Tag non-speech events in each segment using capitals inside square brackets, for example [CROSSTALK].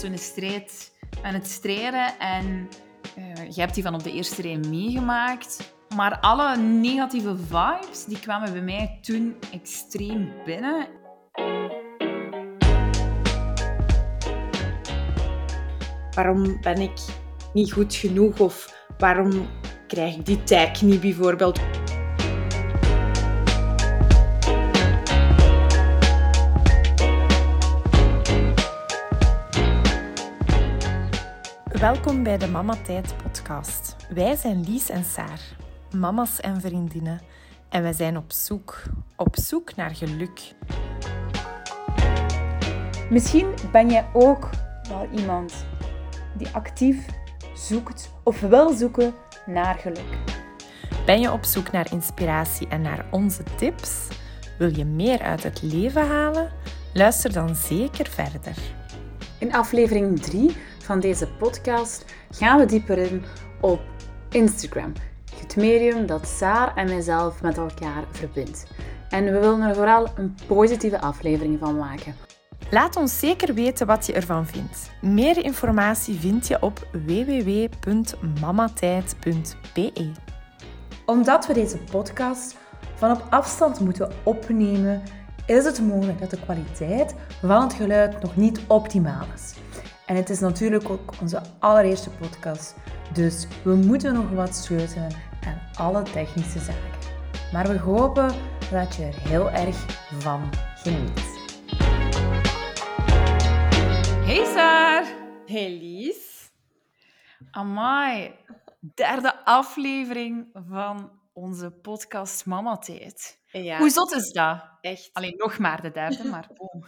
was zo'n strijd aan het strijden en uh, je hebt die van op de eerste rij meegemaakt. Maar alle negatieve vibes die kwamen bij mij toen extreem binnen. Waarom ben ik niet goed genoeg of waarom krijg ik die tag niet bijvoorbeeld? Welkom bij de Mama Tijd podcast. Wij zijn Lies en Saar, mama's en vriendinnen. En wij zijn op zoek, op zoek naar geluk. Misschien ben jij ook wel iemand die actief zoekt of wil zoeken naar geluk. Ben je op zoek naar inspiratie en naar onze tips? Wil je meer uit het leven halen? Luister dan zeker verder. In aflevering 3 van deze podcast gaan we dieper in op Instagram. Het medium dat Saar en mijzelf met elkaar verbindt. En we willen er vooral een positieve aflevering van maken. Laat ons zeker weten wat je ervan vindt. Meer informatie vind je op www.mamatijd.be. Omdat we deze podcast van op afstand moeten opnemen, is het mogelijk dat de kwaliteit van het geluid nog niet optimaal is. En het is natuurlijk ook onze allereerste podcast, dus we moeten nog wat sleutelen aan alle technische zaken. Maar we hopen dat je er heel erg van geniet. Hey Saar! Hey Lies! Amai, derde aflevering van onze podcast Mama Tijd. Ja. Hoe zot is dat? Echt. Alleen nog maar de derde, maar [LAUGHS] oh.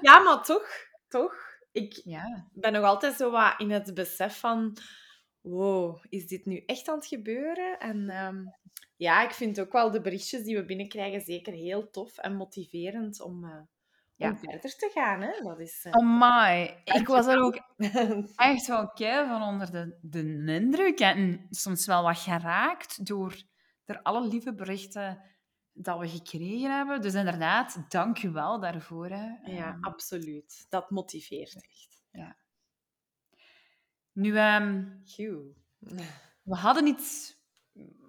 Ja, maar toch, toch. Ik Ja. ben nog altijd zo wat in het besef van... Wow, is dit nu echt aan het gebeuren? En ehm, ja, ik vind ook wel de berichtjes die we binnenkrijgen zeker heel tof en motiverend om, eh, Ja. om verder te gaan. Hè? Dat is... Amai, ik was er ook echt wel kei van onder de, de indruk en soms wel wat geraakt door er alle lieve berichten dat we gekregen hebben. Dus inderdaad, dank u wel daarvoor. Hè. ja, Ehm, absoluut. Dat motiveert echt. nu, ehm, we hadden iets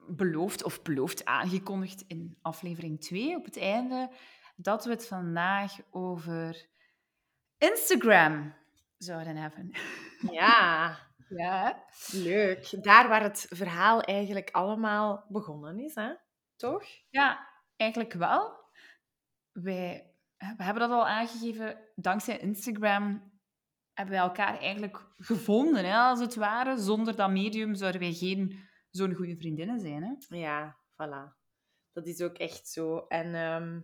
beloofd of beloofd aangekondigd in aflevering 2 op het einde dat we het vandaag over Instagram zouden hebben. Ja, [LAUGHS] Ja. leuk. Daar waar het verhaal eigenlijk allemaal begonnen is, hè? Toch? Ja, eigenlijk wel. Wij we hebben dat al aangegeven. Dankzij Instagram hebben wij elkaar eigenlijk gevonden, hè, als het ware. Zonder dat medium zouden wij geen zo'n goede vriendinnen zijn. Hè? Ja, voilà. Dat is ook echt zo. En ehm,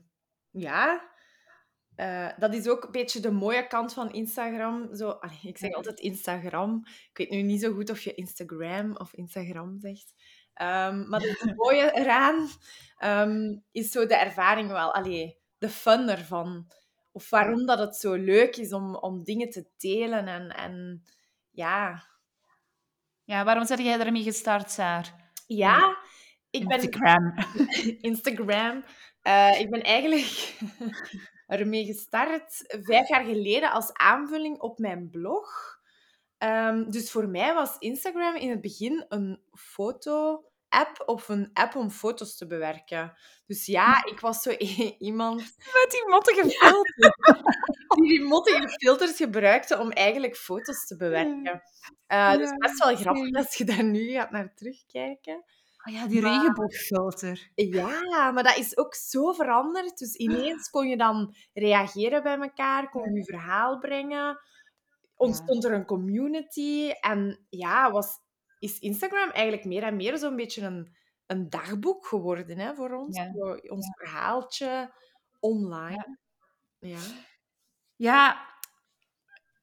ja, eh, dat is ook een beetje de mooie kant van Instagram. Zo, ik zeg altijd Instagram. Ik weet nu niet zo goed of je Instagram of Instagram zegt. Ehm, maar het mooie eraan ehm, is zo de ervaring wel. Allee, de fun ervan. Of waarom dat het zo leuk is om, om dingen te delen. En, en ja, Ja, waarom ben jij ermee gestart, Saar? ja ik ben... Instagram. [LAUGHS] Instagram. Eh, ik ben eigenlijk [LAUGHS] ermee gestart vijf jaar geleden als aanvulling op mijn blog. Ehm, dus voor mij was Instagram in het begin een foto-app of een app om foto's te bewerken. Dus ja, ik was zo [LAUGHS] iemand [LAUGHS] Met die mottige filter. [LAUGHS] die die mottige filters gebruikte om eigenlijk foto's te bewerken. Eh dus best wel grappig als je daar nu gaat naar terugkijken. Oh ja, die Maar- regenboogfilter. Ja, maar dat is ook zo veranderd. Dus ineens kon je dan reageren bij elkaar, kon je je verhaal brengen. Ontstond er een community. En ja, was, is Instagram eigenlijk meer en meer zo'n beetje een, een dagboek geworden hè, voor ons. Zo ons verhaaltje online. Ja. Ja,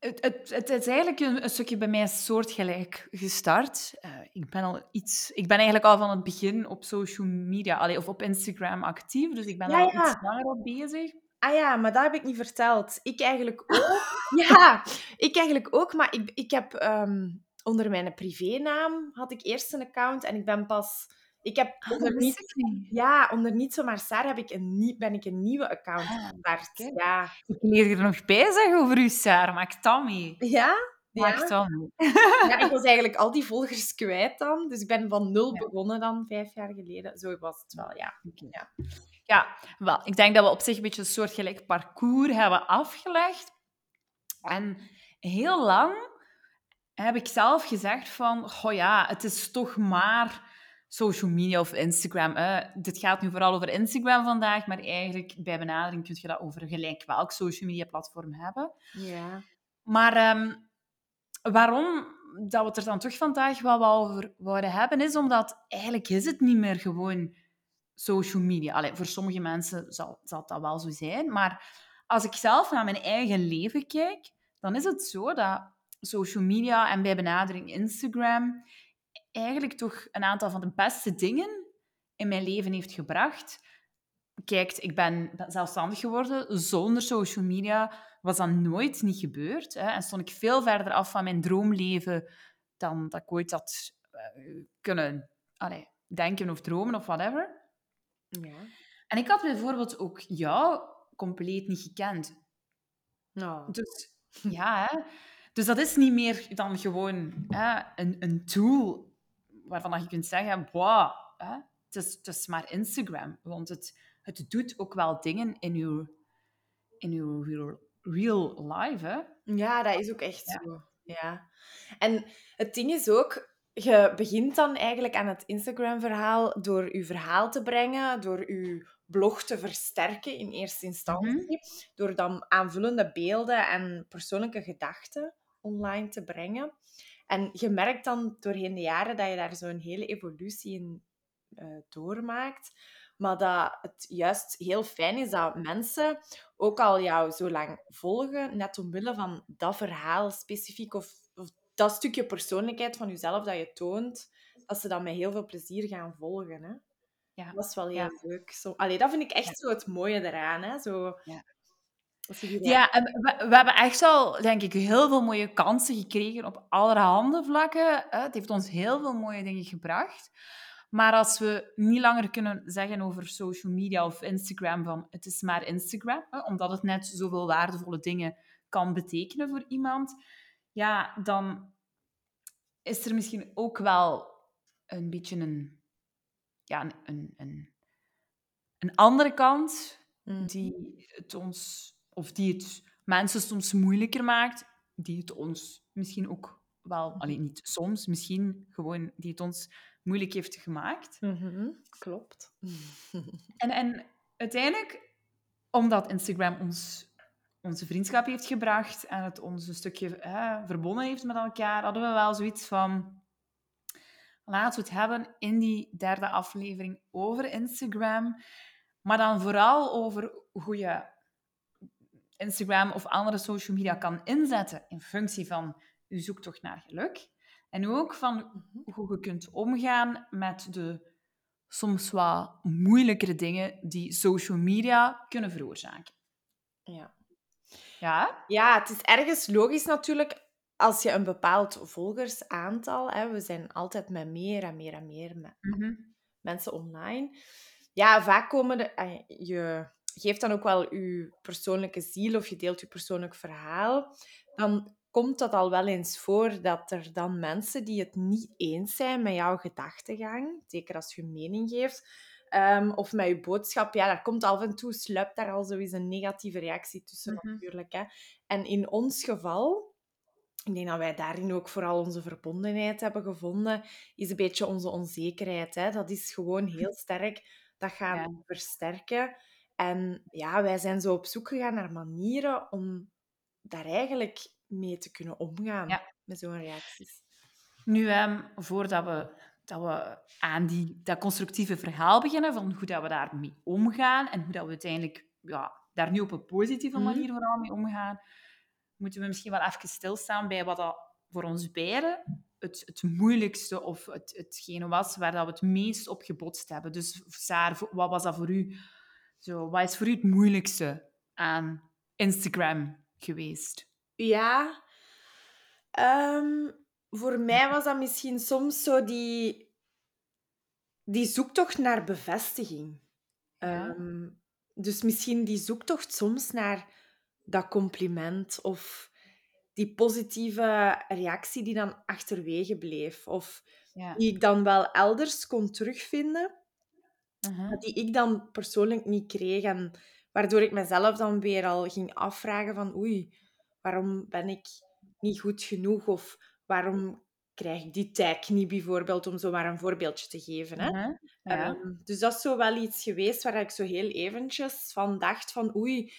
het, het, het is eigenlijk een, een stukje bij mij soortgelijk gestart. Eh, ik, ben al iets, ik ben eigenlijk al van het begin op social media, allee, of op Instagram actief, dus ik ben Ja, al ja. iets langer op bezig. Ah ja, maar dat heb ik niet verteld. Ik eigenlijk [LAUGHS] ook. ja, ik eigenlijk ook. Maar ik, ik heb ehm, onder mijn privénaam had ik eerst een account en ik ben pas... Ik heb Ah, onder niet, ja, onder niet zomaar Sarah heb ik een, ben ik een nieuwe account Ah, gestart. oké. Ja. Ik leer er nog bij zeggen over u, ik dat mee. ja? Wacht [LAUGHS] dan. Ja, ik was eigenlijk al die volgers kwijt dan. Dus ik ben van nul begonnen dan, vijf jaar geleden. Zo was het wel, ja. ja. Ja, wel, ik denk dat we op zich een beetje een soortgelijk parcours hebben afgelegd. En heel lang heb ik zelf gezegd van, oh ja, het is toch maar social media of Instagram. Dit gaat nu vooral over Instagram vandaag, maar eigenlijk bij benadering kun je dat over gelijk welk social media platform hebben. Ja. Maar ehm, waarom dat we het er dan toch vandaag wel over willen hebben, is omdat eigenlijk is het niet meer gewoon social media. Allee, voor sommige mensen zal, zal dat wel zo zijn, maar als ik zelf naar mijn eigen leven kijk, dan is het zo dat social media en bij benadering Instagram eigenlijk toch een aantal van de beste dingen in mijn leven heeft gebracht. Kijk, ik ben zelfstandig geworden. Zonder social media was dat nooit niet gebeurd. Hè. En stond ik veel verder af van mijn droomleven dan dat ik ooit had uh, kunnen denken of dromen of whatever. Ja. En ik had bijvoorbeeld ook jou compleet niet gekend. Nou. Dus ja, hè. Dus dat is niet meer dan gewoon hè, een, een tool waarvan je kunt zeggen, wow, hè, het, is, het is maar Instagram. Want het, het doet ook wel dingen in uw, in uw real, real life. Hè? Ja, dat is ook echt zo. Ja. En het ding is ook, je begint dan eigenlijk aan het Instagram-verhaal door je verhaal te brengen, door je blog te versterken in eerste instantie, mhm. door dan aanvullende beelden en persoonlijke gedachten online te brengen. En je merkt dan doorheen de jaren dat je daar zo'n hele evolutie in uh, doormaakt. Maar dat het juist heel fijn is dat mensen ook al jou zo lang volgen, net omwille van dat verhaal specifiek of, of dat stukje persoonlijkheid van jezelf dat je toont, dat ze dat met heel veel plezier gaan volgen. Hè? Ja. Dat is wel heel leuk. Zo, allee, dat vind ik echt zo het mooie eraan. Hè? Zo, ja. Ja, en we, we, hebben echt al, denk ik, heel veel mooie kansen gekregen op allerhande vlakken. Het heeft ons heel veel mooie dingen gebracht. Maar als we niet langer kunnen zeggen over social media of Instagram van het is maar Instagram, omdat het net zoveel waardevolle dingen kan betekenen voor iemand, ja, dan is er misschien ook wel een beetje een, ja, een, een, een andere kant mhm. die het ons of die het mensen soms moeilijker maakt, die het ons misschien ook wel, alleen niet soms, misschien gewoon die het ons moeilijk heeft gemaakt. Mhm, klopt. en, en uiteindelijk, omdat Instagram ons onze vriendschap heeft gebracht en het ons een stukje verbonden heeft met elkaar, hadden we wel zoiets van... Laten we het hebben in die derde aflevering over Instagram, maar dan vooral over hoe je Instagram of andere social media kan inzetten in functie van je zoektocht naar geluk. En ook van mhm. hoe je kunt omgaan met de soms wat moeilijkere dingen die social media kunnen veroorzaken. Ja. Ja? Ja, het is ergens logisch natuurlijk als je een bepaald volgersaantal... Hè, we zijn altijd met meer en meer en meer met mhm. mensen online. Ja, vaak komen de, je geeft dan ook wel je persoonlijke ziel of je deelt je persoonlijk verhaal, dan komt dat al wel eens voor dat er dan mensen die het niet eens zijn met jouw gedachtegang, zeker als je mening geeft, um, of met je boodschap, ja, daar komt af en toe, sluipt daar al zoiets een negatieve reactie tussen Mhm. natuurlijk. Hè. En in ons geval, ik denk dat wij daarin ook vooral onze verbondenheid hebben gevonden, is een beetje onze onzekerheid. Hè. Dat is gewoon heel sterk. Dat gaan Ja. versterken. En ja, wij zijn zo op zoek gegaan naar manieren om daar eigenlijk mee te kunnen omgaan, Ja. met zo'n reacties. Nu, ehm, voordat we, dat we aan die, dat constructieve verhaal beginnen, van hoe dat we daarmee omgaan en hoe dat we uiteindelijk ja, daar nu op een positieve Mhm. manier vooral mee omgaan, moeten we misschien wel even stilstaan bij wat dat voor ons beiden het, het moeilijkste of het, hetgene was waar dat we het meest op gebotst hebben. Dus Saar, wat was dat voor u? Zo, wat is voor u het moeilijkste aan Instagram geweest? Ja, ehm, voor mij was dat misschien soms zo die, die zoektocht naar bevestiging. Ja. Ehm, dus misschien die zoektocht soms naar dat compliment of die positieve reactie die dan achterwege bleef. Of Ja. die ik dan wel elders kon terugvinden, maar die ik dan persoonlijk niet kreeg. En waardoor ik mezelf dan weer al ging afvragen van oei, waarom ben ik niet goed genoeg? Of waarom krijg ik die tag niet bijvoorbeeld, om zo maar een voorbeeldje te geven. Hè? Mhm. Ja. Ehm, dus dat is zo wel iets geweest waar ik zo heel eventjes van dacht van oei,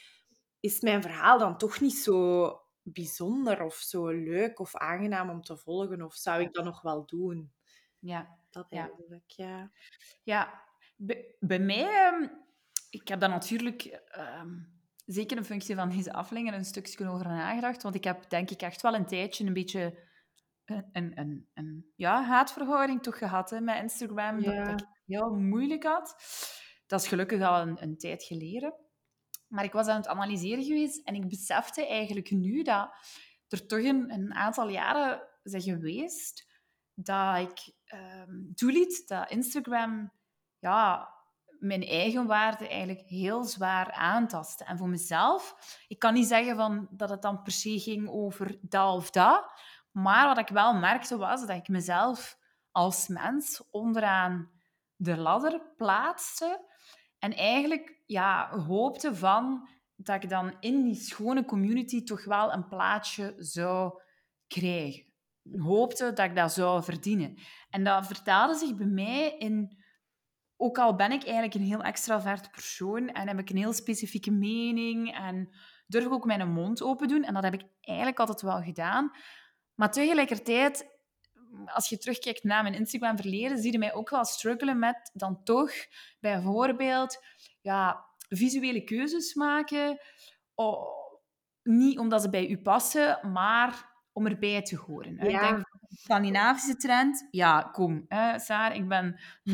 is mijn verhaal dan toch niet zo bijzonder of zo leuk of aangenaam om te volgen? Of zou ik dat nog wel doen? ja. Dat Ja. eigenlijk, ja. Ja, bij, bij mij, ehm, ik heb daar natuurlijk ehm, zeker in functie van deze aflevering een stukje over nagedacht. Want ik heb denk ik echt wel een tijdje een beetje een, een, een, een ja, haatverhouding toch gehad hè, met Instagram. Dat, Ja. dat ik heel moeilijk had. Dat is gelukkig al een, een tijd geleden. Maar ik was aan het analyseren geweest en ik besefte eigenlijk nu dat er toch een, een aantal jaren zijn geweest dat ik ehm toeliet dat Instagram ja, mijn eigenwaarde eigenlijk heel zwaar aantastte. En voor mezelf, ik kan niet zeggen van, dat het dan per se ging over dat of dat, maar wat ik wel merkte was dat ik mezelf als mens onderaan de ladder plaatste en eigenlijk ja, hoopte van dat ik dan in die schone community toch wel een plaatsje zou krijgen. Hoopte dat ik dat zou verdienen. En dat vertaalde zich bij mij in... Ook al ben ik eigenlijk een heel extravert persoon en heb ik een heel specifieke mening en durf ik ook mijn mond open doen, en dat heb ik eigenlijk altijd wel gedaan. Maar tegelijkertijd, als je terugkijkt naar mijn Instagram-verleden, zie je mij ook wel struggelen met dan toch bijvoorbeeld ja, visuele keuzes maken. Oh, niet omdat ze bij u passen, maar om erbij te horen. hè. Ik Ja. denk, de Scandinavische trend, ja, kom. Hè, Saar, ik ben 0,0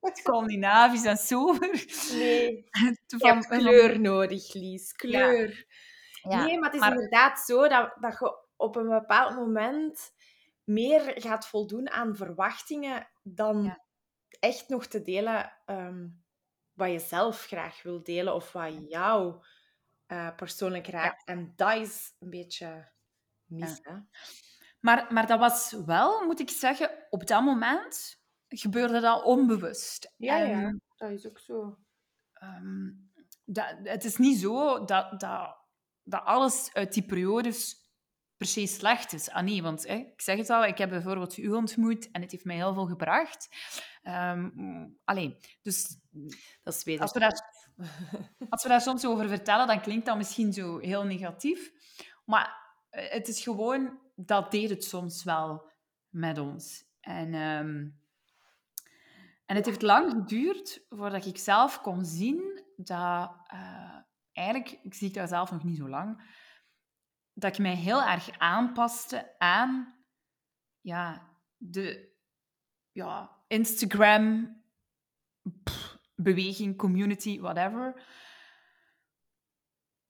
[LAUGHS] Scandinavisch en sober. Nee, Van- hebt kleur nodig, Lies. Kleur. Ja, nee, maar het is maar- inderdaad zo dat, dat je op een bepaald moment meer gaat voldoen aan verwachtingen dan Ja. echt nog te delen ehm, wat je zelf graag wil delen of wat jou eh, persoonlijk raakt. En dat is een beetje mis, hè? Maar, maar dat was wel, moet ik zeggen, op dat moment gebeurde dat onbewust. En, dat is ook zo. ehm, dat, het is niet zo dat, dat, dat alles uit die periodes per se slecht is. Ah nee, want hè, ik zeg het al, ik heb bijvoorbeeld u ontmoet en het heeft mij heel veel gebracht. Ehm allee, dus Dat is weer als we, daar, als we daar soms over vertellen, dan klinkt dat misschien zo heel negatief. Maar eh, het is gewoon, dat deed het soms wel met ons. En, ehm, en het heeft lang geduurd voordat ik zelf kon zien dat... eh, eigenlijk, ik zie dat zelf nog niet zo lang, dat ik mij heel erg aanpaste aan ja, de ja, Instagram beweging, community, whatever.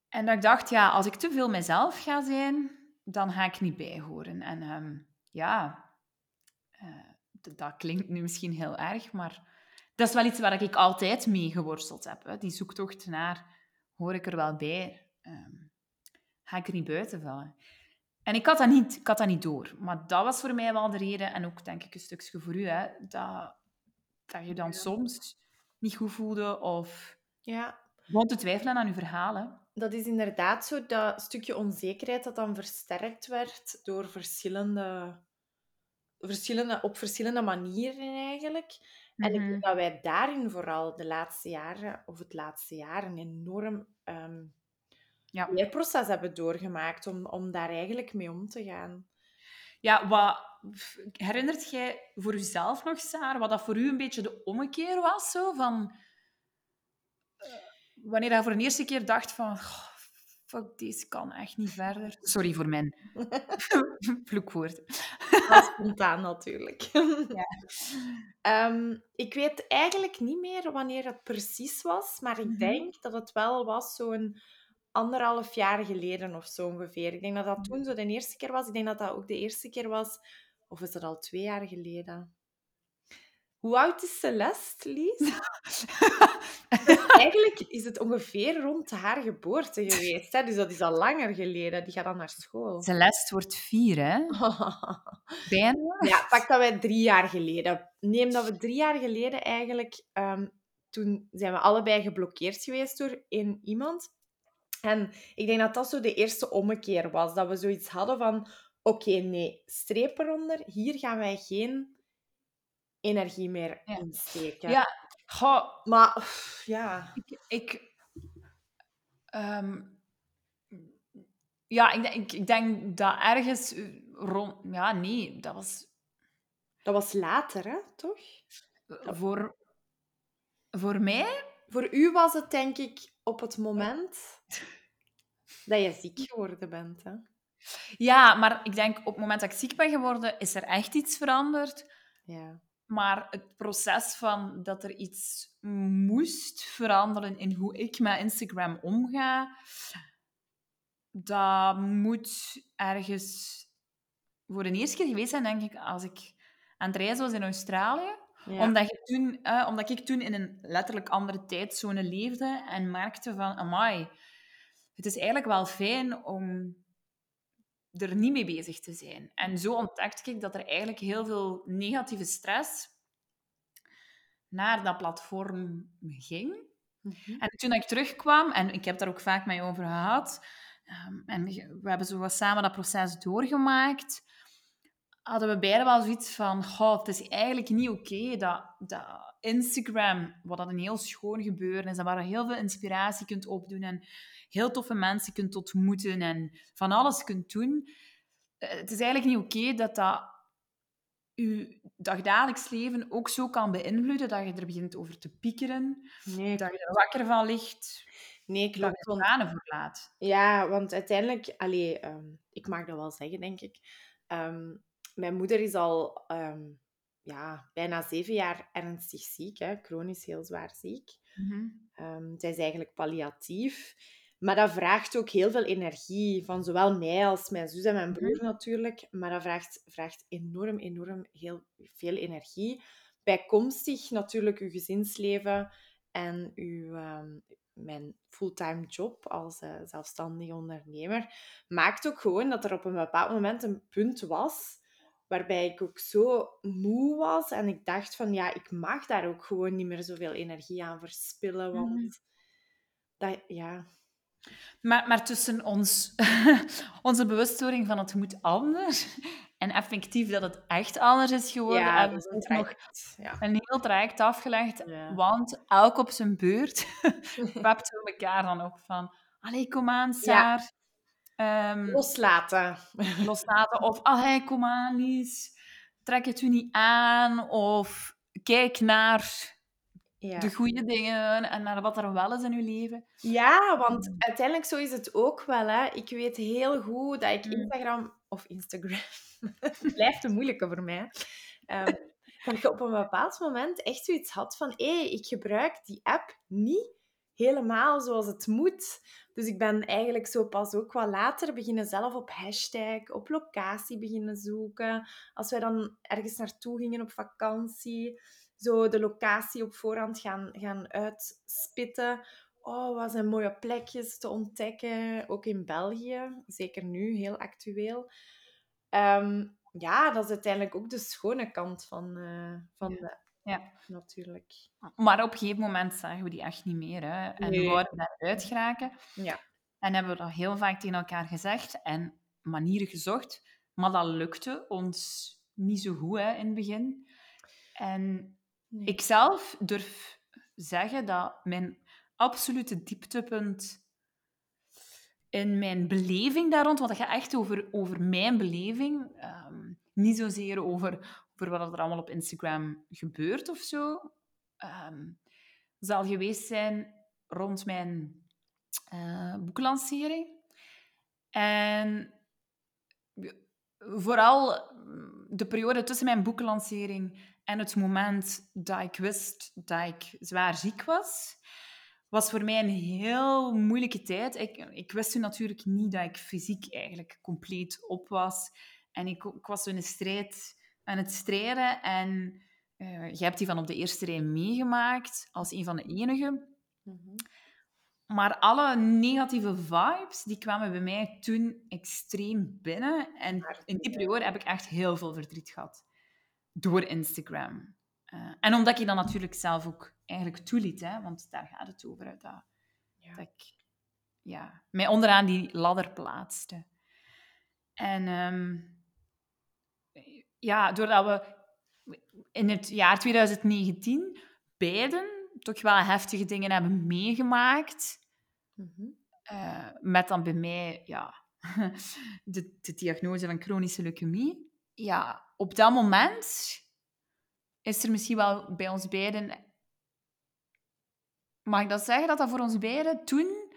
En dat ik dacht, ja, als ik te veel mezelf ga zijn, dan ga ik niet bijhoren. En ehm, ja, eh, dat klinkt nu misschien heel erg, maar dat is wel iets waar ik altijd mee geworsteld heb. Hè. Die zoektocht naar, hoor ik er wel bij? Ehm, ga ik er niet buiten vallen? En ik had, dat niet, ik had dat niet door. Maar dat was voor mij wel de reden, en ook denk ik een stukje voor u, hè, dat, dat je dan soms niet goed voelde of Ja, begon te twijfelen aan je verhalen. dat is inderdaad zo dat stukje onzekerheid dat dan versterkt werd door verschillende, verschillende op verschillende manieren eigenlijk. En ik Mhm. denk dat wij daarin vooral de laatste jaren, of het laatste jaar, een enorm ehm Ja. leerproces hebben doorgemaakt om, om daar eigenlijk mee om te gaan. Ja, wat, herinnert jij voor jezelf nog, Saar, wat dat voor u een beetje de ommekeer was? Zo, van, eh, wanneer je voor de eerste keer dacht van... "Goh, fuck, deze kan echt niet verder. Sorry voor mijn [LAUGHS] vloekwoord. Spontaan natuurlijk. [LAUGHS] Ehm, ik weet eigenlijk niet meer wanneer het precies was, maar ik Mhm. denk dat het wel was zo'n anderhalf jaar geleden of zo ongeveer. Ik denk dat dat toen zo de eerste keer was. Ik denk dat dat ook de eerste keer was, of is dat al twee jaar geleden? Hoe oud is Celeste, Lies? [LAUGHS] Eigenlijk is het ongeveer rond haar geboorte geweest. Hè? Dus dat is al langer geleden. Die gaat dan naar school. Celeste wordt vier, hè? [LAUGHS] Bijna. Ja, pak dat wij drie jaar geleden. Neem dat we drie jaar geleden eigenlijk... ehm, toen zijn we allebei geblokkeerd geweest door één iemand. En ik denk dat dat zo de eerste ommekeer was. Dat we zoiets hadden van... Oké, nee, streep eronder. Hier gaan wij geen energie meer Ja. insteken. Ja, goh, Maar, pff, ja... ik... ik ehm, ja, ik, denk- ik, ik denk dat ergens rond... Ja, nee, dat was Dat was later, hè? Toch? eh, voor, voor mij... Voor u was het, denk ik, op het moment [LAUGHS] dat je ziek geworden bent. Hè? Ja, maar ik denk op het moment dat ik ziek ben geworden, is er echt iets veranderd. Ja. Maar het proces van dat er iets moest veranderen in hoe ik met Instagram omga, dat moet ergens voor de eerste keer geweest zijn, denk ik, als ik aan het reizen was in Australië. Ja. Omdat, je toen, eh, omdat ik toen in een letterlijk andere tijdzone leefde en merkte van, amai, het is eigenlijk wel fijn om er niet mee bezig te zijn. En zo ontdekte ik dat er eigenlijk heel veel negatieve stress naar dat platform ging. Mhm. En toen ik terugkwam, en ik heb daar ook vaak mee over gehad, ehm, en we hebben zo wat samen dat proces doorgemaakt, hadden we beiden wel zoiets van, goh, het is eigenlijk niet oké dat, dat Instagram, wat dat een heel schoon gebeuren is, en waar je heel veel inspiratie kunt opdoen en heel toffe mensen kunt ontmoeten en van alles kunt doen. Eh, Het is eigenlijk niet oké dat dat je dagdagelijks leven ook zo kan beïnvloeden dat je er begint over te piekeren, Nee, dat je er wakker van ligt, nee, dat je klopt. tranen voor laat. ja, want uiteindelijk... Allee, ehm, ik mag dat wel zeggen, denk ik. Ehm, mijn moeder is al ehm, ja, bijna zeven jaar ernstig ziek. Hè, chronisch heel zwaar ziek. Ehm, zij is eigenlijk palliatief. Maar dat vraagt ook heel veel energie van zowel mij als mijn zus en mijn broer natuurlijk. Maar dat vraagt, vraagt enorm, enorm heel veel energie. Bijkomstig natuurlijk uw gezinsleven en uw, ehm, mijn fulltime job als eh, zelfstandig ondernemer. Maakt ook gewoon dat er op een bepaald moment een punt was waarbij ik ook zo moe was. En ik dacht van, ja, ik mag daar ook gewoon niet meer zoveel energie aan verspillen. Want Mhm. dat, ja, Maar, maar tussen ons, [LAUGHS] onze bewustwording van het moet anders [LAUGHS] en effectief dat het echt anders is geworden, ja, hebben we ook nog. Ja. een heel traject afgelegd. Ja. Want elk op zijn beurt [LAUGHS] wepten we elkaar dan op van... Allee, kom aan, Saar. Ehm, Loslaten. loslaten. Of, allee, kom aan, Lies. Trek het u niet aan. Of kijk naar Ja. de goede dingen en naar wat er wel is in uw leven. ja, want uiteindelijk zo is het ook wel. Hè. Ik weet heel goed dat ik Mm. Instagram... Of Instagram... [LAUGHS] het blijft een moeilijke voor mij. Ehm, dat ik op een bepaald moment echt zoiets had van... Hé, ik gebruik die app niet helemaal zoals het moet. Dus ik ben eigenlijk zo pas ook wat later beginnen zelf op hashtag, op locatie beginnen zoeken. Als wij dan ergens naartoe gingen op vakantie, zo de locatie op voorhand gaan, gaan uitspitten. Oh, wat zijn mooie plekjes te ontdekken, ook in België. Zeker nu, heel actueel. Ehm, ja, dat is uiteindelijk ook de schone kant van, eh, van de Ja. natuurlijk. Maar op een gegeven moment zagen we die echt niet meer. Hè? En we wouden daaruit geraken. Ja. En hebben we dat heel vaak tegen elkaar gezegd en manieren gezocht. Maar dat lukte ons niet zo goed hè, in het begin. En Nee. ik zelf durf zeggen dat mijn absolute dieptepunt in mijn beleving daar rond, want het gaat echt over, over mijn beleving, ehm, niet zozeer over, over wat er allemaal op Instagram gebeurt of zo, ehm, zal geweest zijn rond mijn eh boeklancering. En vooral mm, de periode tussen mijn boeklancering en het moment dat ik wist dat ik zwaar ziek was, was voor mij een heel moeilijke tijd. Ik, ik wist toen natuurlijk niet dat ik fysiek eigenlijk compleet op was. En ik, ik was in een strijd aan het strijden. En eh, je hebt die van op de eerste rij meegemaakt, als een van de enigen. Mhm. maar alle negatieve vibes, die kwamen bij mij toen extreem binnen. En in die periode heb ik echt heel veel verdriet gehad. Door Instagram. Uh, en omdat ik dan natuurlijk zelf ook eigenlijk toeliet, hè, want daar gaat het over. Dat, ja. dat ik ja, mij onderaan die ladder plaatste. En um, ja, doordat we in het jaar 2019 beiden toch wel heftige dingen hebben meegemaakt. Mm met dan bij mij ja, [LAUGHS] de, de, diagnose van chronische leukemie. Ja, op dat moment is er misschien wel bij ons beiden... Mag ik dat zeggen, dat dat voor ons beiden toen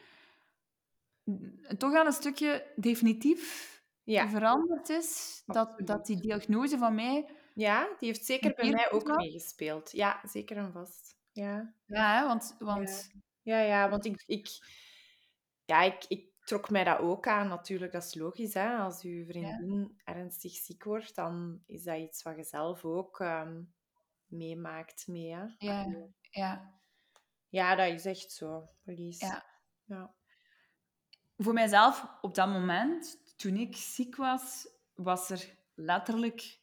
toch wel een stukje definitief ja. veranderd is? Dat, dat die diagnose van mij... Ja, die heeft zeker bij mij ook meegespeeld. Ja, zeker en vast. Ja, ja want... want... Ja. ja, want ik, ik, ja, ik, ik trok mij dat ook aan natuurlijk. Dat is logisch. Hè? Als je vriendin ernstig ziek wordt, dan is dat iets wat je zelf ook um, meemaakt. Mee, Ja, ja. ja, dat is echt zo. Verlies. Ja. ja. Voor mijzelf, op dat moment, toen ik ziek was, was er letterlijk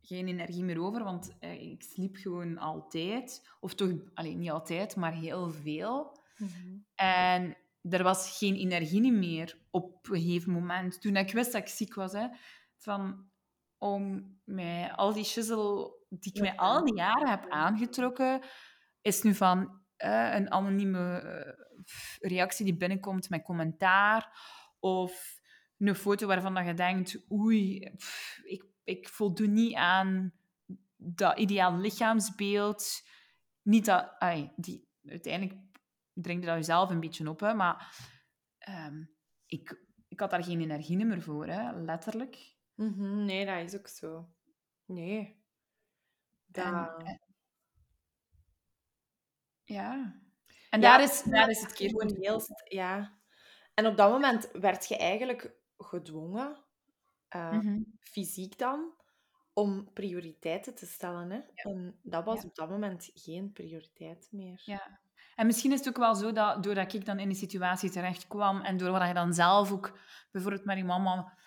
geen energie meer over, want eh, ik sliep gewoon altijd. Of toch, alleen niet altijd, maar heel veel. Mhm. En er was geen energie meer op een gegeven moment. Toen ik wist dat ik ziek was, hè, van om mij, al die shizzle die ik mij al die jaren heb aangetrokken, is nu van eh, een anonieme eh, reactie die binnenkomt met commentaar. Of een foto waarvan dat je denkt, oei, ik ik voldoen niet aan dat ideaal lichaamsbeeld. Niet dat... Ay, die, uiteindelijk dringt dat jezelf een beetje op, hè, maar um, ik, ik had daar geen energie meer voor, hè, letterlijk. Mm -hmm, nee, dat is ook zo. Nee. Dat... En, eh, ja. En ja, daar, is, daar is het keer gewoon heel... Ja. En op dat moment werd je eigenlijk gedwongen uh, fysiek dan, om prioriteiten te stellen. Hè? En dat was op dat moment geen prioriteit meer. Ja. En misschien is het ook wel zo dat doordat ik dan in die situatie terecht kwam en door wat je dan zelf ook bijvoorbeeld met je mama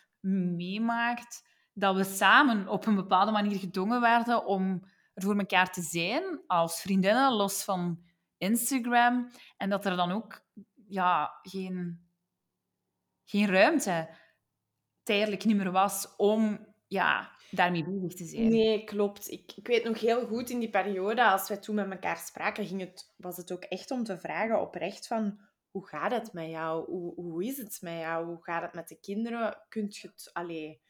meemaakt, dat we samen op een bepaalde manier gedwongen werden om er voor elkaar te zijn als vriendinnen, los van Instagram. En dat er dan ook ja, geen, geen ruimte tijdelijk niet meer was om ja, daarmee bezig te zijn. Nee, klopt. Ik, ik weet nog heel goed in die periode, als wij toen met elkaar spraken, ging het, was het ook echt om te vragen oprecht van hoe gaat het met jou? Hoe, hoe is het met jou? Hoe gaat het met de kinderen? Kunt je het... Allee,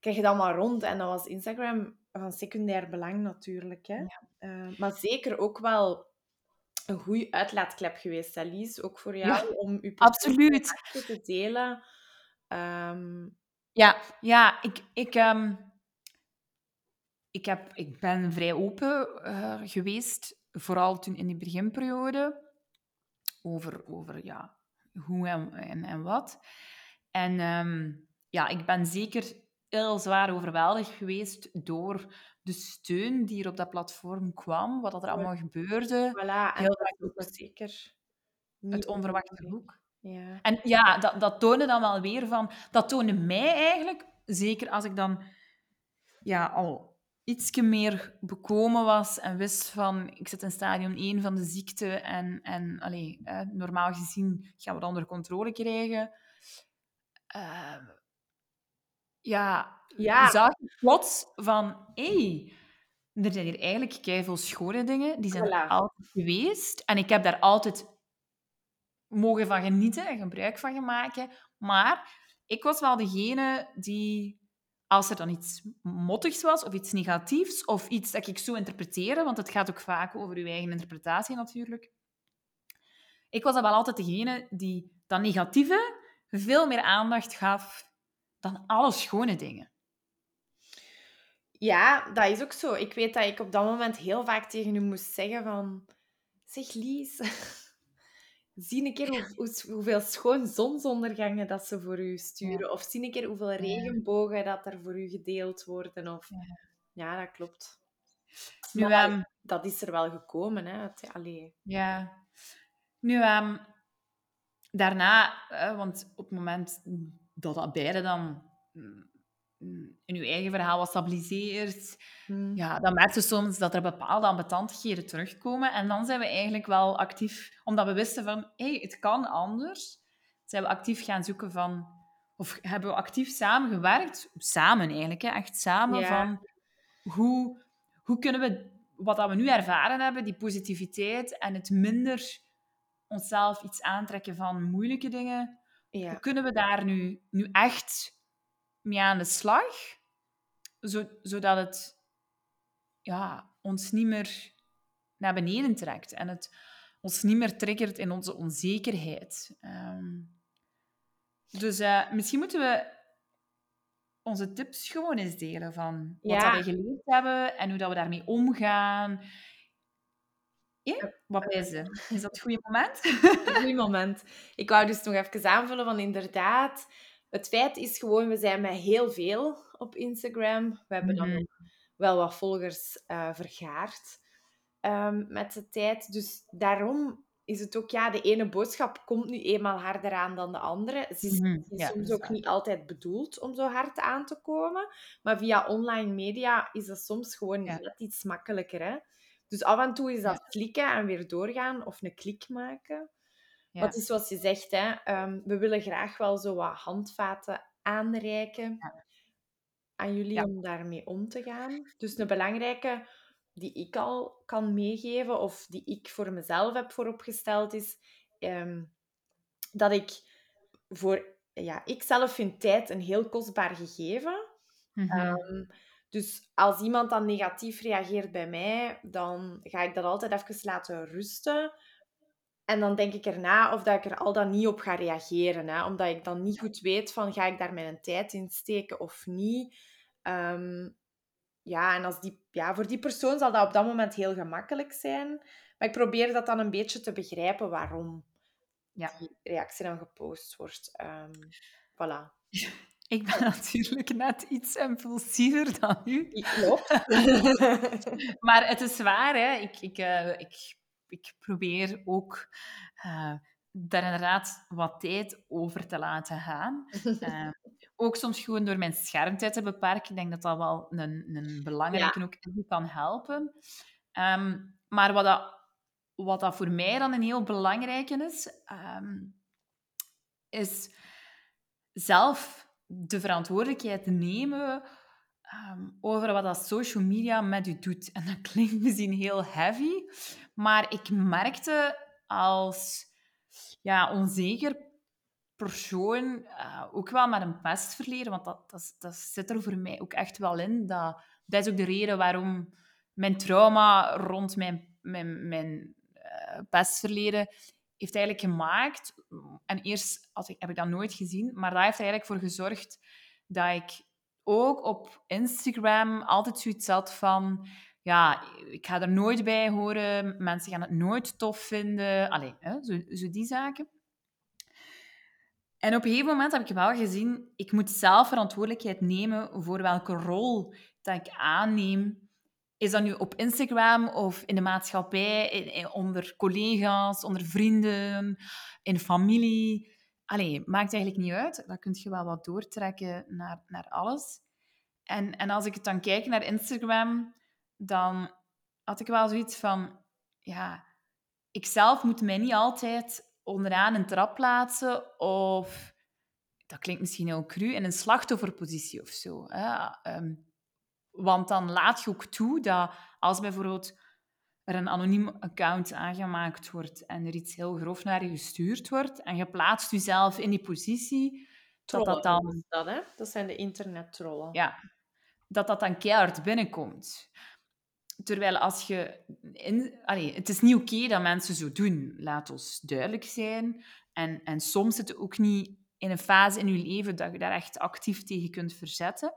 krijg je dat maar rond? En dat was Instagram van secundair belang natuurlijk. Hè? Ja. Uh, maar zeker ook wel een goede uitlaatklep geweest, Alice. Ook voor jou, ja, om je te delen. Um... Ja, ja, ik, ik, um, ik, heb, ik ben vrij open uh, geweest, vooral toen in die beginperiode, over, over ja, hoe en, en, en wat. En um, ja, ik ben zeker heel zwaar overweldigd geweest door de steun die er op dat platform kwam, wat er allemaal gebeurde. Voilà, heel en zeker. Het onverwachte hoek. Ja. En ja, dat, dat toonde dan wel weer van... Dat toonde mij eigenlijk, zeker als ik dan ja, al ietsje meer bekomen was en wist van... Ik zit in stadium 1 van de ziekte en, en allee, normaal gezien gaan we dat onder controle krijgen. Uh, ja, ja. zag ik plots van... Hé, hey, er zijn hier eigenlijk keiveel schone dingen. Die zijn er altijd geweest. En ik heb daar altijd mogen van genieten en gebruik van maken. Maar ik was wel degene die, als er dan iets mottigs was of iets negatiefs of iets dat ik zo interpreteerde, want het gaat ook vaak over uw eigen interpretatie natuurlijk. Ik was dan wel altijd degene die dat negatieve veel meer aandacht gaf dan alle schone dingen. Ja, dat is ook zo. Ik weet dat ik op dat moment heel vaak tegen u moest zeggen van... Zeg, Lies, Zie een keer hoe, hoeveel schoon zonsondergangen dat ze voor u sturen. Of zie een keer hoeveel regenbogen dat er voor u gedeeld worden. Of... Ja. dat klopt. Nu, um, dat is er wel gekomen, hè. Allee. Ja. Nu, um, daarna, want op het moment dat dat beide dan mm, in je eigen verhaal wat stabiliseert, hmm. ja, dan merk je soms dat er bepaalde ambetantigheden terugkomen. En dan zijn we eigenlijk wel actief, omdat we wisten van, hé, hey, het kan anders, zijn we actief gaan zoeken van, of hebben we actief samen gewerkt, samen eigenlijk, hè, echt samen, van hoe, hoe kunnen we wat dat we nu ervaren hebben, die positiviteit en het minder onszelf iets aantrekken van moeilijke dingen, ja. hoe kunnen we daar nu, nu echt mee aan de slag, zodat het ja, ons niet meer naar beneden trekt en het ons niet meer triggert in onze onzekerheid. Ehm, dus uh, misschien moeten we onze tips gewoon eens delen van wat ja. we geleerd hebben en hoe dat we daarmee omgaan. Ja, wat is? Is dat het goede moment? Het goede moment. Ik wou dus nog even aanvullen van inderdaad, het feit is gewoon, we zijn met heel veel op Instagram. We hebben dan mhm. wel wat volgers uh, vergaard um, met de tijd. Dus daarom is het ook, ja, de ene boodschap komt nu eenmaal harder aan dan de andere. Ze is, mm soms ook niet altijd bedoeld om zo hard aan te komen. Maar via online media is dat soms gewoon net iets makkelijker. Hè? Dus af en toe is dat klikken en weer doorgaan of een klik maken. Wat is zoals je zegt, hè, um, we willen graag wel zo wat handvaten aanreiken aan jullie om daarmee om te gaan. Dus een belangrijke die ik al kan meegeven of die ik voor mezelf heb vooropgesteld is um, dat ik voor... Ja, ik zelf vind tijd een heel kostbaar gegeven. Mm dus als iemand dan negatief reageert bij mij, dan ga ik dat altijd even laten rusten. En dan denk ik erna of dat ik er al dan niet op ga reageren. Hè? Omdat ik dan niet goed weet van, ga ik daar mijn tijd in steken of niet? Ehm, ja, en als die, ja, voor die persoon zal dat op dat moment heel gemakkelijk zijn. Maar ik probeer dat dan een beetje te begrijpen waarom ja. die reactie dan gepost wordt. Um, voilà. [LAUGHS] Ik ben natuurlijk net iets impulsiever dan u. Klopt. [LAUGHS] maar het is waar, hè. Ik, ik, uh, ik ik probeer ook uh, daar inderdaad wat tijd over te laten gaan. Uh, [LAUGHS] ook soms gewoon door mijn schermtijd te beperken. Ik denk dat dat wel een, een belangrijke ja. ook kan helpen. Um, maar wat dat, wat dat voor mij dan een heel belangrijke is, um, is zelf de verantwoordelijkheid nemen um, over wat dat social media met u doet. [LAUGHS] En dat klinkt misschien heel heavy, maar ik merkte als ja, onzeker persoon, uh, ook wel met een pestverleden, want dat, dat, zit er voor mij ook echt wel in. Dat, dat is ook de reden waarom mijn trauma rond mijn, mijn, mijn uh, pestverleden heeft eigenlijk gemaakt. En eerst ik, heb ik dat nooit gezien, maar dat heeft eigenlijk voor gezorgd dat ik ook op Instagram altijd zoiets had van ja, ik ga er nooit bij horen, mensen gaan het nooit tof vinden. Allee, hè, zo, zo die zaken. En op een gegeven moment heb ik wel gezien, ik moet zelf verantwoordelijkheid nemen voor welke rol dat ik aanneem. Is dat nu op Instagram of in de maatschappij, onder collega's, onder vrienden, in familie. Allee, maakt eigenlijk niet uit. Dat kun je wel wat doortrekken naar, naar alles. En, en als ik het dan kijk naar Instagram, dan had ik wel zoiets van, ja, ik zelf moet mij niet altijd onderaan een trap plaatsen of, dat klinkt misschien heel cru, in een slachtofferpositie of zo. Ehm, want dan laat je ook toe dat als bijvoorbeeld er een anoniem account aangemaakt wordt en er iets heel grof naar je gestuurd wordt en je plaatst jezelf in die positie, trollen, dat dat dan... Dat, hè? dat zijn de internet-trollen. Ja, dat dat dan keihard binnenkomt. Terwijl als je... In, allee, het is niet oké dat mensen zo doen. Laat ons duidelijk zijn. En, en soms zit het ook niet in een fase in je leven dat je daar echt actief tegen kunt verzetten.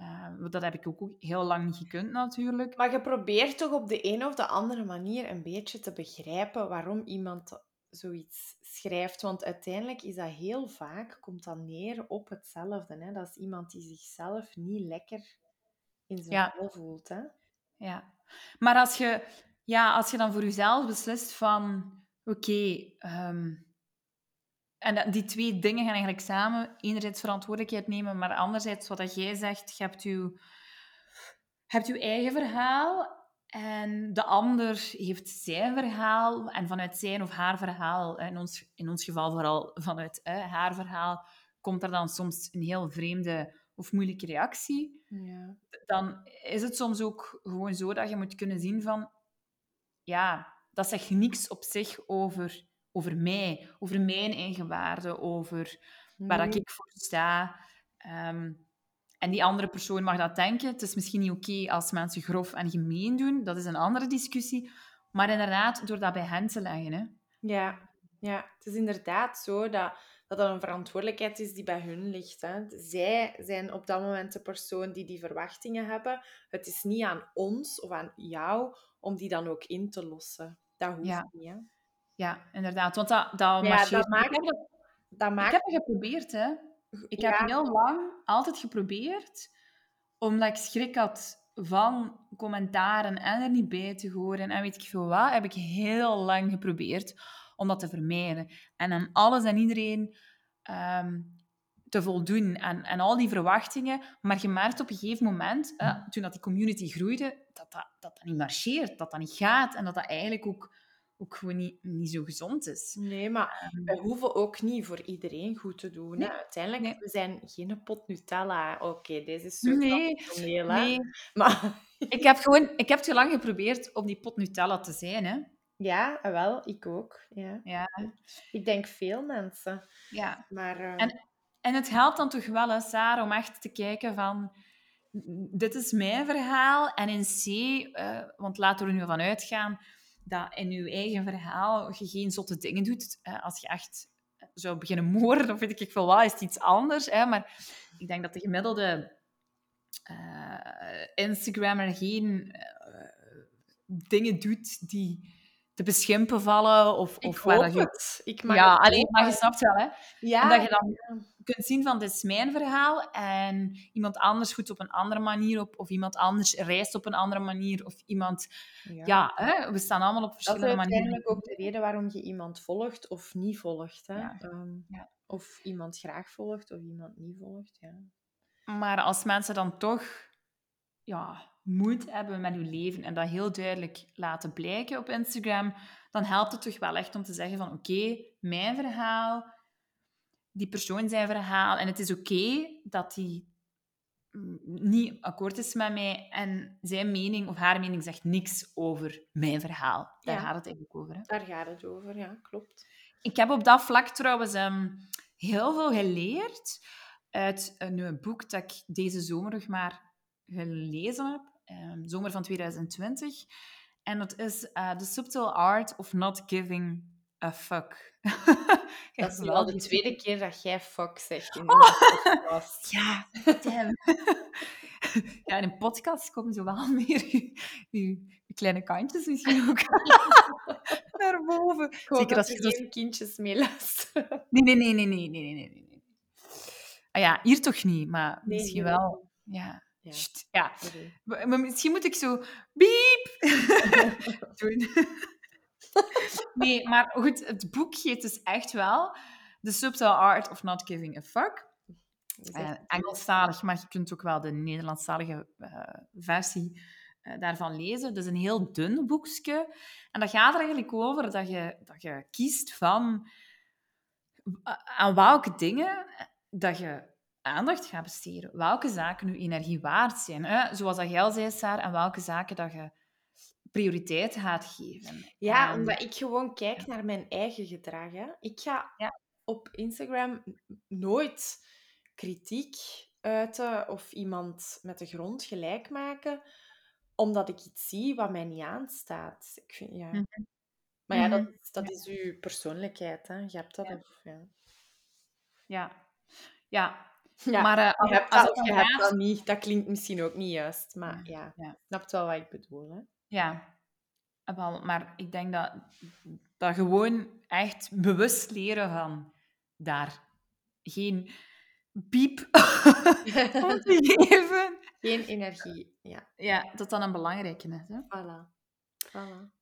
Uh, dat heb ik ook heel lang niet gekund, natuurlijk. Maar je probeert toch op de een of de andere manier een beetje te begrijpen waarom iemand zoiets schrijft. Want uiteindelijk is dat heel vaak, komt dat neer op hetzelfde. Hè? Dat is iemand die zichzelf niet lekker in zijn ja. voelt. Hè? Ja. Maar als je, ja, als je dan voor jezelf beslist van... Oké, ehm, en dat- die twee dingen gaan eigenlijk samen. Enerzijds verantwoordelijkheid nemen, maar anderzijds, wat dat jij zegt, je hebt je, hebt je eigen verhaal en de ander heeft zijn verhaal. En vanuit zijn of haar verhaal, in ons, in ons geval vooral vanuit hè, haar verhaal, komt er dan soms een heel vreemde of moeilijke reactie. Ja. Dan is het soms ook gewoon zo dat je moet kunnen zien van... Ja, dat zegt niks op zich over, over mij, over mijn eigen waarde, over waar dat Nee. ik voor sta. Ehm, en die andere persoon mag dat denken. Het is misschien niet oké als mensen grof en gemeen doen. Dat is een andere discussie. Maar inderdaad, door dat bij hen te leggen. Hè. Ja, ja, het is inderdaad zo dat, dat dat een verantwoordelijkheid is die bij hun ligt. Hè. Zij zijn op dat moment de persoon die die verwachtingen hebben. Het is niet aan ons of aan jou om die dan ook in te lossen. Dat hoeft Ja. niet. Hè. Ja, inderdaad. Want dat, dat Ja, marcheert. dat maakt- Ik heb dat- Dat Ik heb het geprobeerd, hè. Ik heb heel lang altijd geprobeerd, omdat ik schrik had van commentaren en er niet bij te horen en weet ik veel wat, heb ik heel lang geprobeerd om dat te vermijden. En aan alles en iedereen ehm, te voldoen en, en al die verwachtingen. Maar je merkt op een gegeven moment, eh, toen dat die community groeide, dat dat, dat dat niet marcheert, dat dat niet gaat en dat dat eigenlijk ook, ook gewoon niet, niet zo gezond is. Nee, maar Ehm, wij hoeven ook niet voor iedereen goed te doen. Nee. Uiteindelijk, Nee. we zijn geen pot Nutella. Oké, deze is zo Nee, hè. nee. Maar [LAUGHS] Ik heb gewoon, ik heb te lang geprobeerd om die pot Nutella te zijn, hè. ja, wel, ik ook. Ja. Ja, Ik denk veel mensen. ja. Maar eh, En- En het helpt dan toch wel, hè, Sarah, om echt te kijken van... Dit is mijn verhaal. En in C, eh, want laten we er nu van uitgaan dat in je eigen verhaal je geen zotte dingen doet. Eh, als je echt zou beginnen moorden, of weet ik veel wat, is het iets anders. Hè? Maar ik denk dat de gemiddelde eh, Instagrammer geen eh, dingen doet die te beschimpen vallen. Of, ik of waar dat je... Ik mag Ja, alleen, maar je snapt wel, hè. Ja, En dat je dan kunt zien van, dit is mijn verhaal en iemand anders voedt op een andere manier op, of iemand anders reist op een andere manier, of iemand... ja. Ja, hè, we staan allemaal op Dat is verschillende manieren. uiteindelijk ook de reden waarom je iemand volgt of niet volgt. Hè? Ehm. Of iemand graag volgt of iemand niet volgt. Ja. Maar als mensen dan toch ja, moed hebben met hun leven en dat heel duidelijk laten blijken op Instagram, dan helpt het toch wel echt om te zeggen van oké, mijn verhaal, die persoon zijn verhaal, en het is oké dat die mm, niet akkoord is met mij en zijn mening of haar mening zegt niks over mijn verhaal. Daar Ja. gaat het eigenlijk over. Hè? Daar gaat het over, ja, klopt. Ik heb op dat vlak trouwens ehm, heel veel geleerd uit een boek dat ik deze zomer nog maar gelezen heb, ehm, zomer van 2020. En dat is uh, The Subtle Art of Not Giving a Fuck. [LAUGHS] dat is wel de tweede keer dat jij fuck zegt in [LAUGHS] een podcast. Ja, damn. [LAUGHS] ja, in een podcast komen ze wel meer je kleine kantjes misschien ook naar boven. Zeker als je geen kindjes meelast. nee, nee, nee, nee, nee, nee, nee, nee. Ah ja, hier toch niet, maar misschien wel. Ja. Ja. Sst, ja. Maar misschien moet ik zo biep [LAUGHS] [LAUGHS] doen. nee, maar goed, het boek heet dus echt wel The Subtle Art of Not Giving a Fuck. Zegt- Engelstalig, maar je kunt ook wel de Nederlandstalige eh, versie eh, daarvan lezen. Het is een heel dun boekje. En dat gaat er eigenlijk over dat je, dat je kiest van aan welke dingen dat je aandacht gaat besteden. Welke zaken je energie waard zijn. Hè? Zoals dat jij al zei, Saar, en welke zaken dat je prioriteit gaat geven. Ja, En- omdat ik gewoon kijk naar mijn eigen gedrag. Hè. Ik ga Ja. op Instagram nooit kritiek uiten of iemand met de grond gelijk maken, omdat ik iets zie wat mij niet aanstaat. Ik vind, ja. Mhm. Maar ja, dat, Mhm. is- dat is uw persoonlijkheid. Hè. Je hebt dat. Ja. Of, ja. Ja. Ja. Ja, maar eh, als, je hebt als dat je hebt dat niet. Dat klinkt misschien ook niet juist, maar Ja, ja, snapt wel wat ik bedoel. Hè. Ja, Ah, wel, maar ik denk dat, dat gewoon echt bewust leren van daar geen piep [LAUGHS] [LAUGHS] geven. Geen energie. Ja, Ja, dat dan een belangrijke is. Hè? voilà. voilà.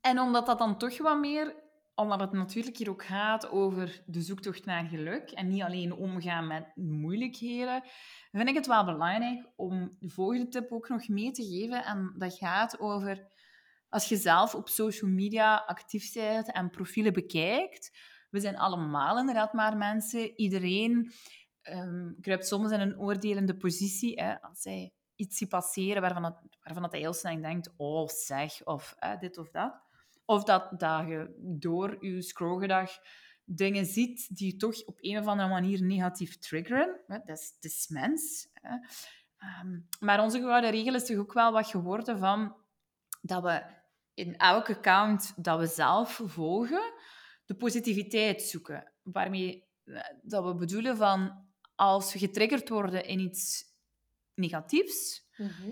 En omdat dat dan toch wat meer omdat het natuurlijk hier ook gaat over de zoektocht naar geluk en niet alleen omgaan met moeilijkheden, vind ik het wel belangrijk om de volgende tip ook nog mee te geven. En dat gaat over als je zelf op social media actief bent en profielen bekijkt. We zijn allemaal inderdaad maar mensen. Iedereen um, kruipt soms in een oordelende positie. Hè, als zij iets ziet passeren waarvan, het, waarvan hij heel snel denkt, oh zeg, of dit of dat. Of dat, je door je scrollgedag dingen ziet die je toch op een of andere manier negatief triggeren. Dat is, dat mens. Ehm, maar onze gouden regel is toch ook wel wat geworden van dat we in elke account dat we zelf volgen, de positiviteit zoeken. Waarmee eh, dat we bedoelen van als we getriggerd worden in iets negatiefs, mhm.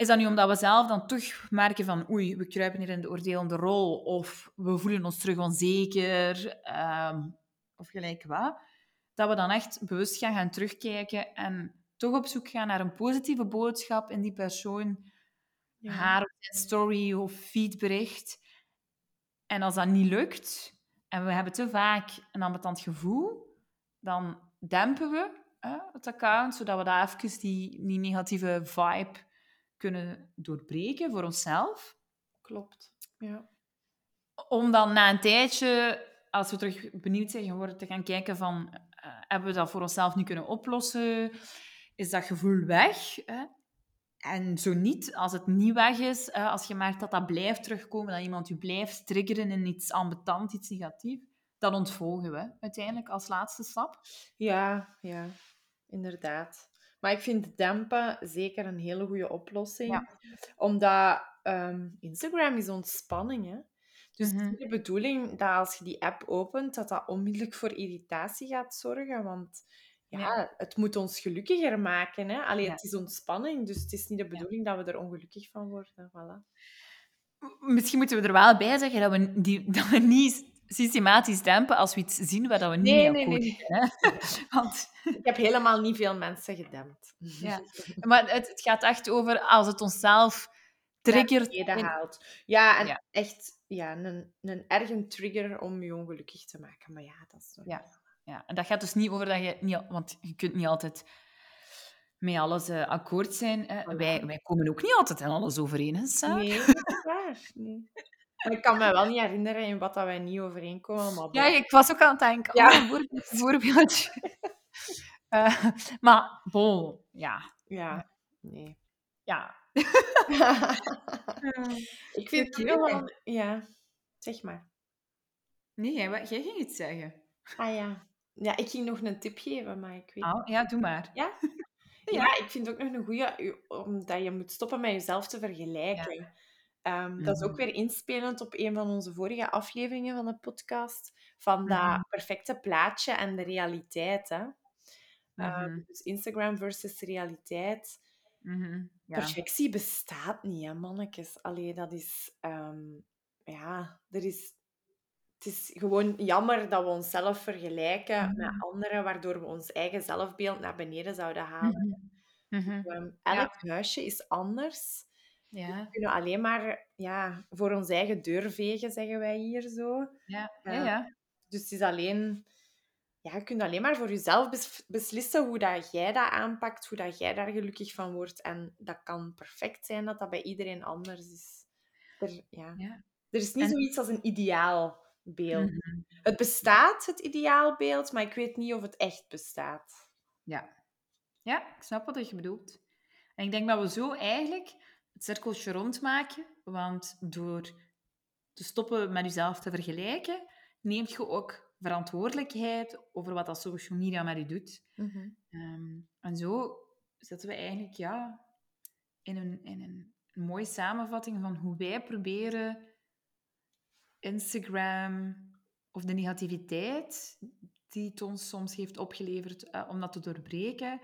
Is dat nu omdat we zelf dan toch merken van oei, we kruipen hier in de oordelende rol of we voelen ons terug onzeker ehm, of gelijk wat, dat we dan echt bewust gaan gaan terugkijken en toch op zoek gaan naar een positieve boodschap in die persoon, ja. haar of story of feedbericht. En als dat niet lukt en we hebben te vaak een ambetant gevoel, dan dempen we het account, zodat we daar even die, die negatieve vibe kunnen doorbreken voor onszelf. Klopt, ja. Om dan na een tijdje, als we terug benieuwd zijn geworden, te gaan kijken van, uh, hebben we dat voor onszelf nu kunnen oplossen? Is dat gevoel weg? Hè? En zo niet, als het niet weg is, als je merkt dat dat blijft terugkomen, dat iemand je blijft triggeren in iets ambetant, iets negatiefs, dan ontvolgen we uiteindelijk als laatste stap. Ja, ja inderdaad. Maar ik vind dempen zeker een hele goede oplossing. Omdat ehm, Instagram is ontspanning. Hè? Dus het is mhm. de bedoeling dat als je die app opent, dat dat onmiddellijk voor irritatie gaat zorgen. Want ja, het moet ons gelukkiger maken. Hè? Allee, Het is ontspanning, dus het is niet de bedoeling dat we er ongelukkig van worden. Voilà. Misschien moeten we er wel bij zeggen dat we, die, [LAUGHS] dat we niet systematisch dempen als we iets zien waar we niet nee, mee nee, nee. [LAUGHS] Want... Ik heb helemaal niet veel mensen gedempt. Ja. Maar het, het, gaat echt over als het onszelf triggert. Ja, haalt. Ja, en echt ja, een, een erge trigger om je ongelukkig te maken. Maar ja, dat is toch... Ja. ja, en dat gaat dus niet over dat je... Niet, want je kunt niet altijd met alles uh, akkoord zijn. Wij, wij komen ook niet altijd in alles overeen, hè, Nee, dat is waar. Nee. [LAUGHS] Ik kan me wel niet herinneren in wat dat wij niet overeenkomen. Maar ja, ik was ook aan het denken. Ja. Oh, een voorbeeldje. uh, [LAUGHS] maar, bol, ja. Ja, nee. Ja. [LAUGHS] ik vind het wel... Ja, zeg maar. Nee, jij, jij ging iets zeggen. Ah ja. Ja, ik ging nog een tip geven, maar ik weet oh, Ja, doe maar. Ja? [LAUGHS] Ja, ik vind het ook nog een goede, omdat je moet stoppen met jezelf te vergelijken. Um, Dat is ook mhm. weer inspelend op een van onze vorige afleveringen van de podcast. Van dat mhm. perfecte plaatje en de realiteit. Hè? Um, dus Instagram versus realiteit. Ja. Perfectie bestaat niet, hè, mannetjes. Allee, dat is... Um, ja, er is... Het is gewoon jammer dat we onszelf vergelijken met anderen, waardoor we ons eigen zelfbeeld naar beneden zouden halen. Elk huisje is anders. Ja. We kunnen alleen maar ja, voor ons eigen deur vegen, zeggen wij hier zo. Ja, ja, ja. Dus het is alleen... Ja, je kunt alleen maar voor jezelf beslissen hoe dat jij dat aanpakt, hoe dat jij daar gelukkig van wordt. En dat kan perfect zijn dat dat bij iedereen anders is. Er, ja. ja. er is niet zoiets als een ideaal beeld. Mhm. Het bestaat, het ideaalbeeld, maar ik weet niet of het echt bestaat. Ja. Ja, ik snap wat je bedoelt. En ik denk dat we zo eigenlijk het cirkeltje rondmaken. Want door te stoppen met jezelf te vergelijken, neemt je ook verantwoordelijkheid over wat dat social media met je doet. Mhm. Ehm, en zo zetten we eigenlijk ja, in, een, in een mooie samenvatting van hoe wij proberen Instagram of de negativiteit die het ons soms heeft opgeleverd, uh, om dat te doorbreken,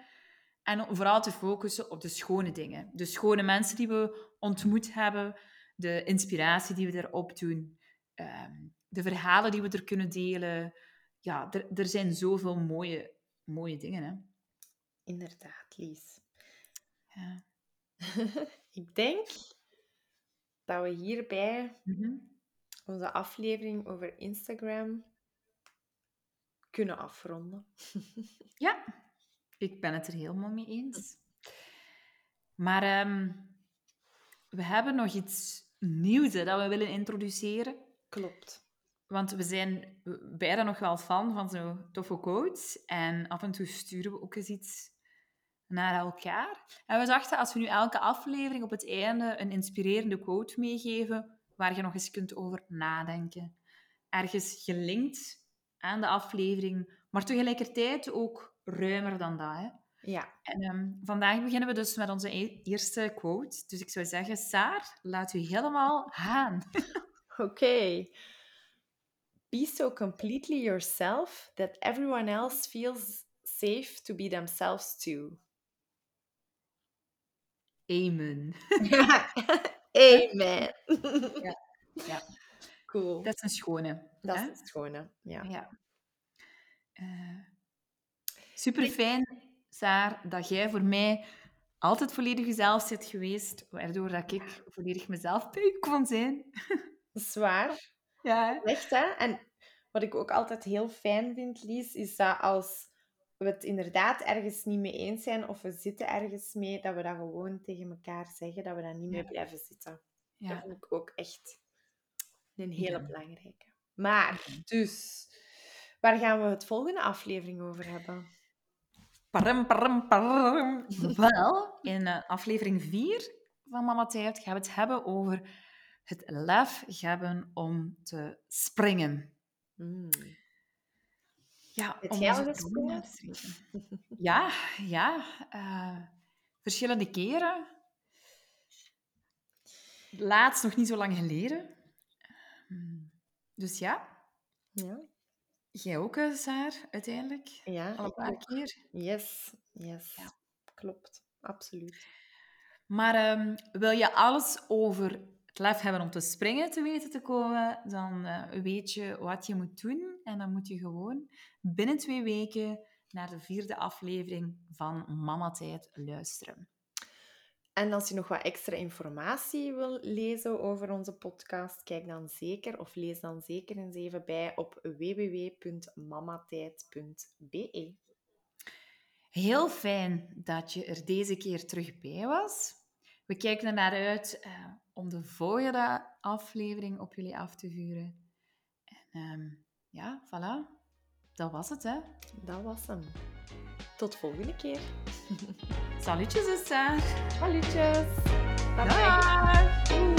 en vooral te focussen op de schone dingen. De schone mensen die we ontmoet hebben, de inspiratie die we erop doen, ehm, de verhalen die we er kunnen delen. Ja, er, er zijn zoveel mooie, mooie dingen. Hè? Inderdaad, Lies. Ja. [LAUGHS] Ik denk dat we hierbij mhm. onze aflevering over Instagram kunnen afronden. [LAUGHS] Ja, ik ben het er helemaal mee eens. Maar ehm, we hebben nog iets nieuws hè, dat we willen introduceren. Klopt. Want we zijn beide nog wel fan van zo'n toffe quotes. En af en toe sturen we ook eens iets naar elkaar. En we dachten, als we nu elke aflevering op het einde een inspirerende quote meegeven, waar je nog eens kunt over nadenken. Ergens gelinkt aan de aflevering, maar tegelijkertijd ook ruimer dan dat. Hè? Ja. En ehm, vandaag beginnen we dus met onze e- eerste quote. Dus ik zou zeggen, Saar, laat u helemaal gaan. [LAUGHS] Oké. Be so completely yourself that everyone else feels safe to be themselves too. Amen. [LAUGHS] Amen. [LAUGHS] Ja. Ja. Cool. Dat is een schone. Dat hè? is het schone. Ja. Ja. Super fijn, Saar, dat jij voor mij altijd volledig jezelf bent geweest, waardoor dat ik volledig mezelf kon zijn. Zwaar. [LAUGHS] Ja, hè? Echt, hè? En wat ik ook altijd heel fijn vind, Lies, is dat als we het inderdaad ergens niet mee eens zijn of we zitten ergens mee, dat we dat gewoon tegen elkaar zeggen, dat we daar niet mee Ja. blijven zitten. Dat ja. vind ik ook echt een hele Ja. belangrijke. Maar, dus, waar gaan we het volgende aflevering over hebben? Param, param, param. Wel, in eh, aflevering 4 van Mama Tijd gaan we het hebben over het lef hebben om te springen. Mm. Ja, Heb om gesprongen? Ja, ja. eh, verschillende keren. Laatst nog niet zo lang geleden. Hmm. Dus ja, Ja, jij ook, eh, Saar, uiteindelijk. ja Al een paar ook. keer. Yes, yes. Ja. Klopt, absoluut. Maar ehm, wil je alles over het lef hebben om te springen te weten te komen, dan eh, weet je wat je moet doen. En dan moet je gewoon binnen twee weken naar de vierde aflevering van Mama Tijd luisteren. En als je nog wat extra informatie wil lezen over onze podcast, kijk dan zeker of lees dan zeker eens even bij op www.mamatijd.be. Heel fijn dat je er deze keer terug bij was. We kijken er naar uit eh, om de volgende aflevering op jullie af te vuren. En ehm, ja, voilà. Dat was het, hè. Dat was hem. Tot volgende keer. [LAUGHS] Salut tschüss. Salut tschüss. Bye bye. bye.